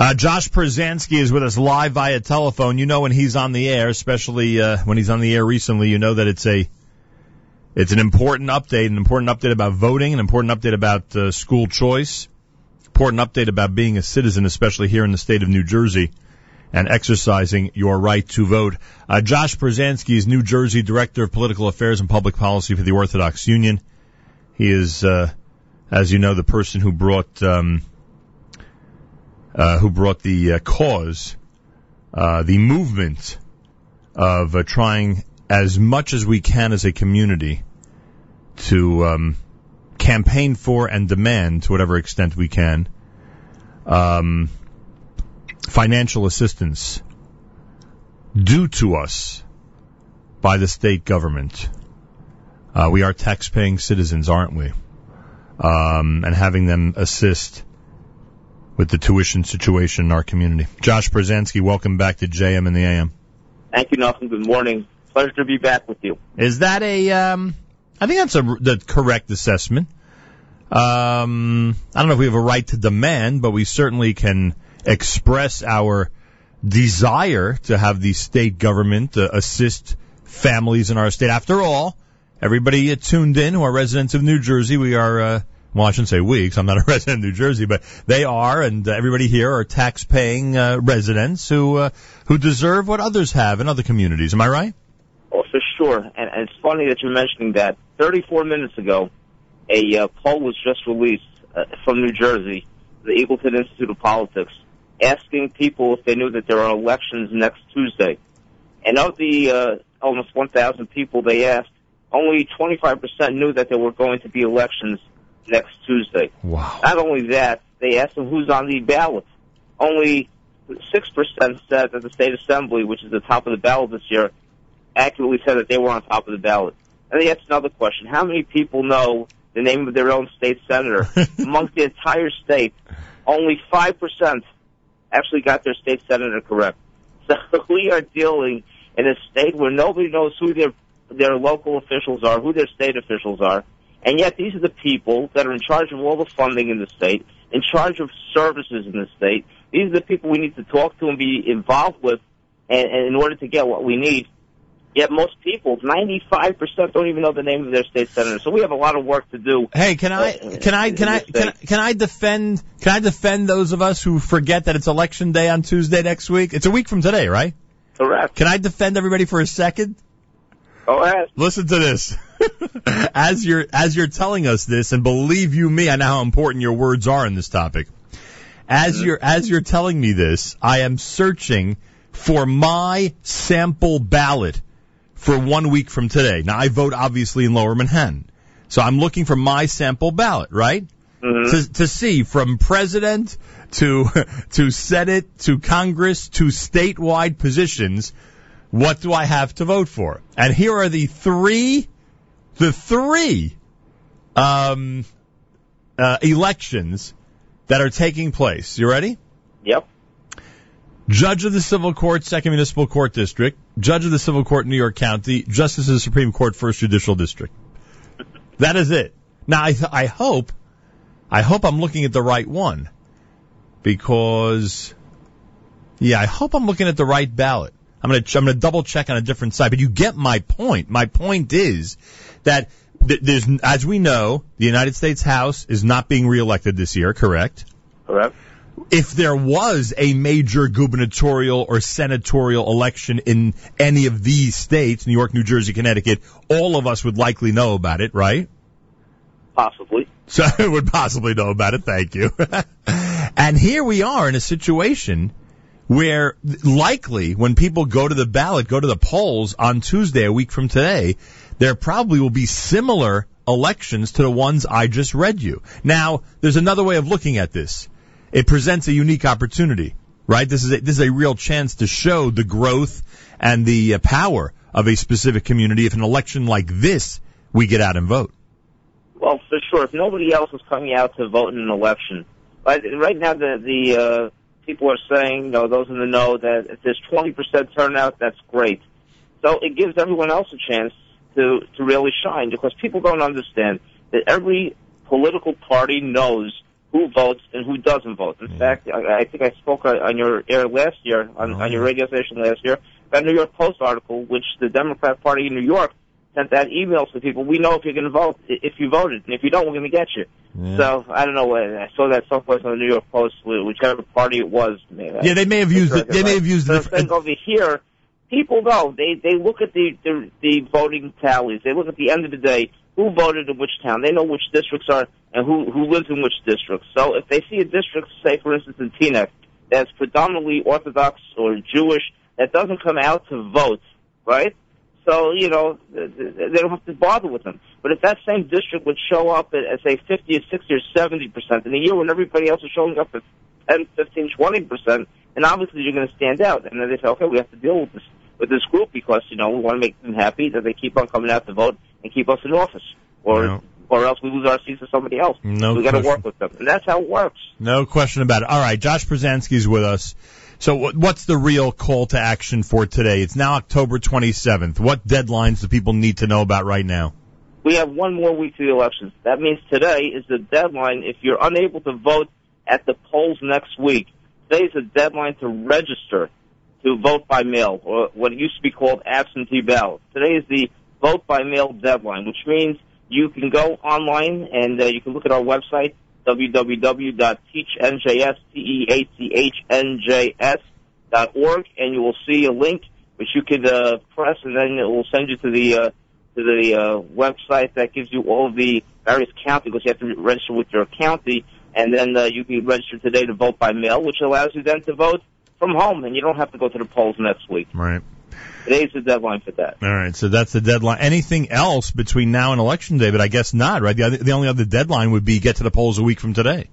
Uh, Josh Pruzansky is with us live via telephone. You know when he's on the air, especially uh, when he's on the air recently, you know that it's a it's an important update, an important update about voting, an important update about uh, school choice, important update about being a citizen, especially here in the state of New Jersey, and exercising your right to vote. Uh, Josh Pruzansky is New Jersey Director of Political Affairs and Public Policy for the Orthodox Union. He is, uh, as you know, the person who brought um, uh, who brought the uh, cause, uh, the movement of uh, trying as much as we can as a community to um, campaign for and demand, to whatever extent we can, um, financial assistance due to us by the state government. Uh, we are tax-paying citizens, aren't we? Um, and having them assist with the tuition situation in our community. Josh Pruzansky, welcome back to JM in the AM. Thank you, Nachum. Good morning. Pleasure to be back with you. Is that a? Um, I think that's a the correct assessment. Um, I don't know if we have a right to demand, but we certainly can express our desire to have the state government uh, assist families in our state. After all, everybody tuned in who are residents of New Jersey, we are. Uh, well, I shouldn't say we, because I'm not a resident of New Jersey, but they are, and uh, everybody here are tax-paying uh, residents who uh, who deserve what others have in other communities. Am I right? Oh, for sure. And, and it's funny that you're mentioning that. 34 minutes ago, a uh, poll was just released uh, from New Jersey, the Eagleton Institute of Politics, asking people if they knew that there are elections next Tuesday. And of the uh, almost 1,000 people they asked, only 25% knew that there were going to be elections next Tuesday. Wow. Not only that, they asked them who's on the ballot. Only 6% said that the state assembly, which is the top of the ballot this year, accurately said that they were on top of the ballot. And they asked another question. How many people know the name of their own state senator? Amongst the entire state, only 5% actually got their state senator correct. So we are dealing in a state where nobody knows who their their local officials are, who their state officials are, and yet these are the people that are in charge of all the funding in the state, in charge of services in the state. These are the people we need to talk to and be involved with and, and in order to get what we need. Yet most people, 95% don't even know the name of their state senator. So we have a lot of work to do. Hey, can I uh, can I can I can, I- can I defend can I defend those of us who forget that it's election day on Tuesday next week? It's a week from today, right? Correct. Can I defend everybody for a second? Go ahead. Listen to this. as you're as you're telling us this, and believe you me, I know how important your words are in this topic. As you're as you're telling me this, I am searching for my sample ballot for one week from today. Now I vote obviously in Lower Manhattan, so I'm looking for my sample ballot, right? Mm-hmm. To, to see from president to to Senate to Congress to statewide positions, what do I have to vote for? And here are the three, the three um, uh, elections that are taking place. You ready? Yep. Judge of the Civil Court, Second Municipal Court District, Judge of the Civil Court, New York County, Justice of the Supreme Court, First Judicial District. That is it. Now, I, I hope, I hope I'm looking at the right one, because, yeah, I hope I'm looking at the right ballot. I'm gonna, I'm gonna double check on a different site, but you get my point. My point is that th- there's, as we know, the United States House is not being reelected this year, correct? Correct. if there was a major gubernatorial or senatorial election in any of these states, New York, New Jersey, Connecticut, all of us would likely know about it, right? Possibly. So I would possibly know about it. Thank you. and here we are in a situation where likely when people go to the ballot, go to the polls on Tuesday, a week from today, there probably will be similar elections to the ones I just read you. Now, there's another way of looking at this. It presents a unique opportunity, right? This is a, this is a real chance to show the growth and the uh, power of a specific community if an election like this we get out and vote. Well, for sure. If nobody else is coming out to vote in an election, right, right now the the uh, people are saying, you know, those in the know that if there's 20% turnout, that's great. So it gives everyone else a chance to to really shine because people don't understand that every political party knows who votes and who doesn't vote. In fact, I, I think I spoke on on your air last year, on, Oh, on your yeah. radio station last year, a New York Post article, which the Democrat Party in New York sent out emails to people. We know if you're going to vote, if you voted, and if you don't, we're going to get you. Yeah. So I don't know. what- I saw that someplace on the New York Post, wh- whichever party it was. Yeah, they may have used it. They may have used But it. I'm over here, people know they they look at the, the the voting tallies. They look at the end of the day who voted in which town. They know which districts are and who who lives in which districts. So if they see a district, say for instance in Teaneck, that's predominantly Orthodox or Jewish, that doesn't come out to vote, right? So you know th- th- they don't have to bother with them. But if that same district would show up at, at say 50 or 60 or 70 percent in a year when everybody else is showing up at 10, 15, 20 percent, then obviously you're going to stand out. And then they say, okay, we have to deal with this with this group because you know we want to make them happy that they keep on coming out to vote and keep us in office, or No. or else we lose our seats to somebody else. No we got to work with them, and that's how it works. No question about it. All right, Josh Pruzansky's with us. So what's the real call to action for today? It's now October 27th. What deadlines do people need to know about right now? We have one more week to the elections. That means today is the deadline. If you're unable to vote at the polls next week, today is the deadline to register to vote by mail, or what used to be called absentee ballot. Today is the vote by mail deadline, which means you can go online and uh, you can look at our website, www.teachnjs, T-E-A-C-H-N-J-S dot org, and you will see a link which you could uh, press, and then it will send you to the uh, to the uh, website that gives you all the various counties, because you have to register with your county, and then uh, you can register today to vote by mail, which allows you then to vote from home, and you don't have to go to the polls next week. Right. Today's the deadline for that. All right. So that's the deadline. Anything else between now and election day? But I guess not, right? The, other, the only other deadline would be get to the polls a week from today.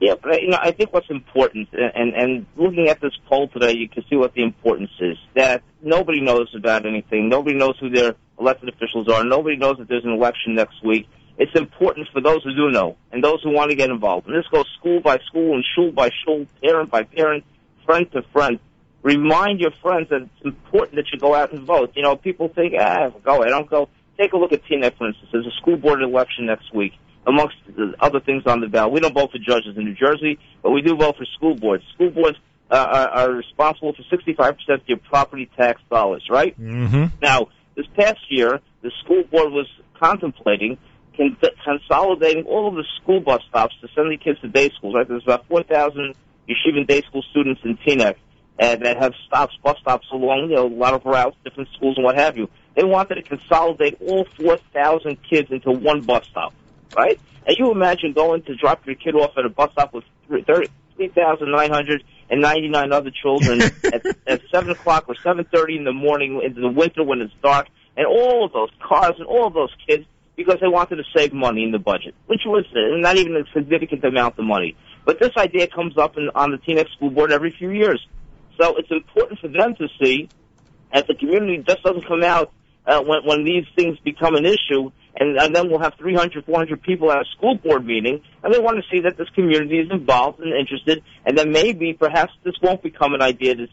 Yeah, but you know, I think what's important, and and looking at this poll today, you can see what the importance is. That nobody knows about anything. Nobody knows who their elected officials are. Nobody knows that there's an election next week. It's important for those who do know and those who want to get involved. And this goes school by school and shul by shul, parent by parent, friend to friend. Remind your friends that it's important that you go out and vote. You know, people think, ah, go, I don't go. Take a look at Teaneck, for instance. There's a school board election next week amongst the other things on the ballot. We don't vote for judges in New Jersey, but we do vote for school boards. School boards uh, are, are responsible for 65% of your property tax dollars, right? Mm-hmm. Now, this past year, the school board was contemplating con- consolidating all of the school bus stops to send the kids to day schools, right? There's about 4,000 yeshiva day school students in Teaneck uh, that have stops, bus stops along, you know, a lot of routes, different schools and what have you. They wanted to consolidate all 4,000 kids into one bus stop, right? And you imagine going to drop your kid off at a bus stop with 3,999 other children at, at 7 o'clock or 7.30 in the morning into the winter when it's dark, and all of those cars and all of those kids because they wanted to save money in the budget, which was uh, not even a significant amount of money. But this idea comes up in, on the Teaneck School Board every few years. So it's important for them to see that the community just doesn't come out uh, when, when these things become an issue, and, and then we'll have 300, 400 people at a school board meeting, and they want to see that this community is involved and interested, and then maybe, perhaps, this won't become an idea as,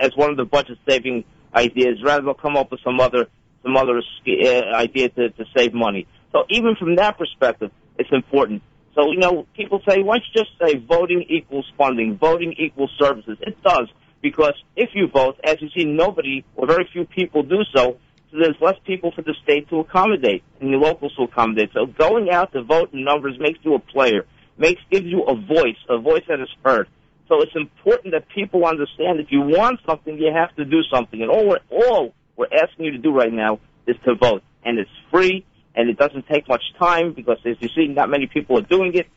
as one of the budget-saving ideas. Rather, they'll come up with some other some other uh, idea to, to save money. So even from that perspective, it's important. So, you know, people say, why don't you just say voting equals funding, voting equals services? It does, because if you vote, as you see, nobody or very few people do so, so there's less people for the state to accommodate and the locals to accommodate. So going out to vote in numbers makes you a player, makes gives you a voice, a voice that is heard. So it's important that people understand if you want something, you have to do something. And all we're, all we're asking you to do right now is to vote. And it's free, and it doesn't take much time because, as you see, not many people are doing it.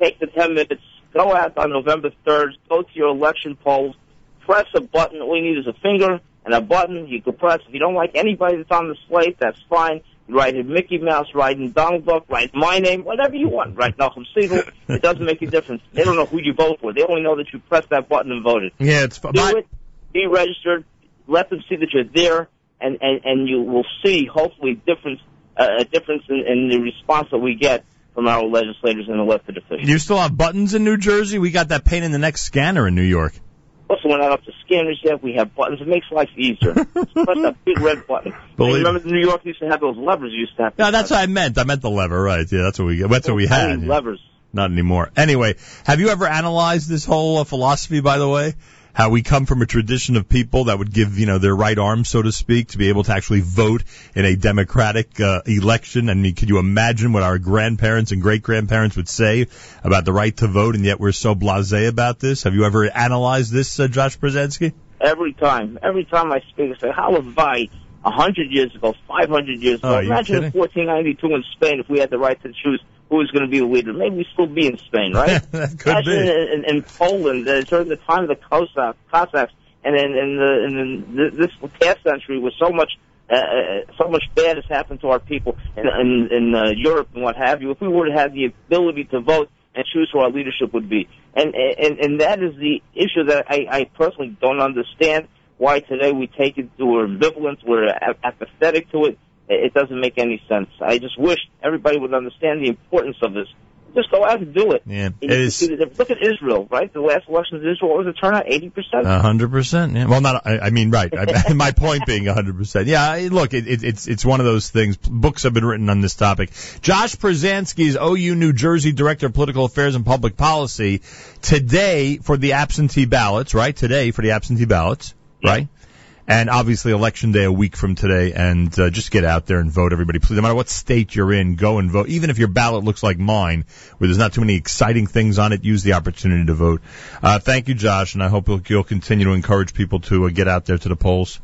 Take the 10 minutes, go out on November 3rd, go to your election polls, press a button. All you need is a finger and a button you can press. If you don't like anybody that's on the slate, that's fine. You write in Mickey Mouse, write in Donald Duck, write my name, whatever you want. Write Nachum Segal. It doesn't make a difference. They don't know who you vote for. They only know that you pressed that button and voted. Yeah, it's Do my, it. Be registered. Let them see that you're there, and and and you will see hopefully difference uh, a difference in, in the response that we get from our legislators and elected officials. you still have buttons in New Jersey? We got that pain in the neck scanner in New York. Also, we're not up to scanners yet. We have buttons. It makes life easier. Just press that big red button. Believe remember, New York used to have those levers. You used to have. To No, that's what I meant. I meant the lever, right? Yeah, that's what we that's what we Tiny had. yeah. Levers. not anymore. Anyway, have you ever analyzed this whole uh, philosophy, by the way? How we come from a tradition of people that would give, you know, their right arm, so to speak, to be able to actually vote in a democratic uh, election. And could you imagine what our grandparents and great grandparents would say about the right to vote? And yet we're so blasé about this. Have you ever analyzed this, uh, Josh Pruzansky? Every time, every time I speak, I say, how have I, a hundred years ago, five hundred years ago, Oh, imagine in kidding? 1492 in Spain if we had the right to choose who was going to be the leader. Maybe we'd still be in Spain, right? that could Imagine be. In, in, in Poland uh, during the time of the Cossacks, Cossacks, and then in the in the, this past century, with so much uh, uh, so much bad has happened to our people in in, in uh, Europe and what have you. If we were to have the ability to vote and choose who our leadership would be, and and and that is the issue that I, I personally don't understand. Why today we take it, we're ambivalent, we're apathetic to it. It doesn't make any sense. I just wish everybody would understand the importance of this. Just go out and do it. Yeah, it is. see the difference. Look at Israel, right? The last elections in Israel, what was the turnout? 80%? A hundred percent. Yeah. Well, not. I, I mean, right. I, my point being a hundred percent. Yeah. I, look, it, it, it's it's one of those things. Books have been written on this topic. Josh Pruzansky is OU New Jersey Director of Political Affairs and Public Policy. Today for the absentee ballots, right? Today for the absentee ballots. Right? And obviously election day a week from today and uh, just get out there and vote everybody. Please, no matter what state you're in, go and vote. Even if your ballot looks like mine, where there's not too many exciting things on it, use the opportunity to vote. Uh, thank you, Josh, and I hope you'll, you'll continue to encourage people to uh, get out there to the polls.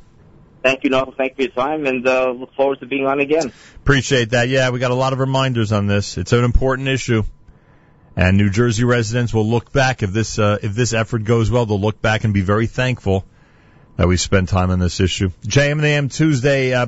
Thank you, Nachum. Thank you for your time, and uh, look forward to being on again. Appreciate that. Yeah, we got a lot of reminders on this. It's an important issue. And New Jersey residents will look back if this uh, if this effort goes well. They'll look back and be very thankful that we spend time on this issue. JM and AM Tuesday. Uh,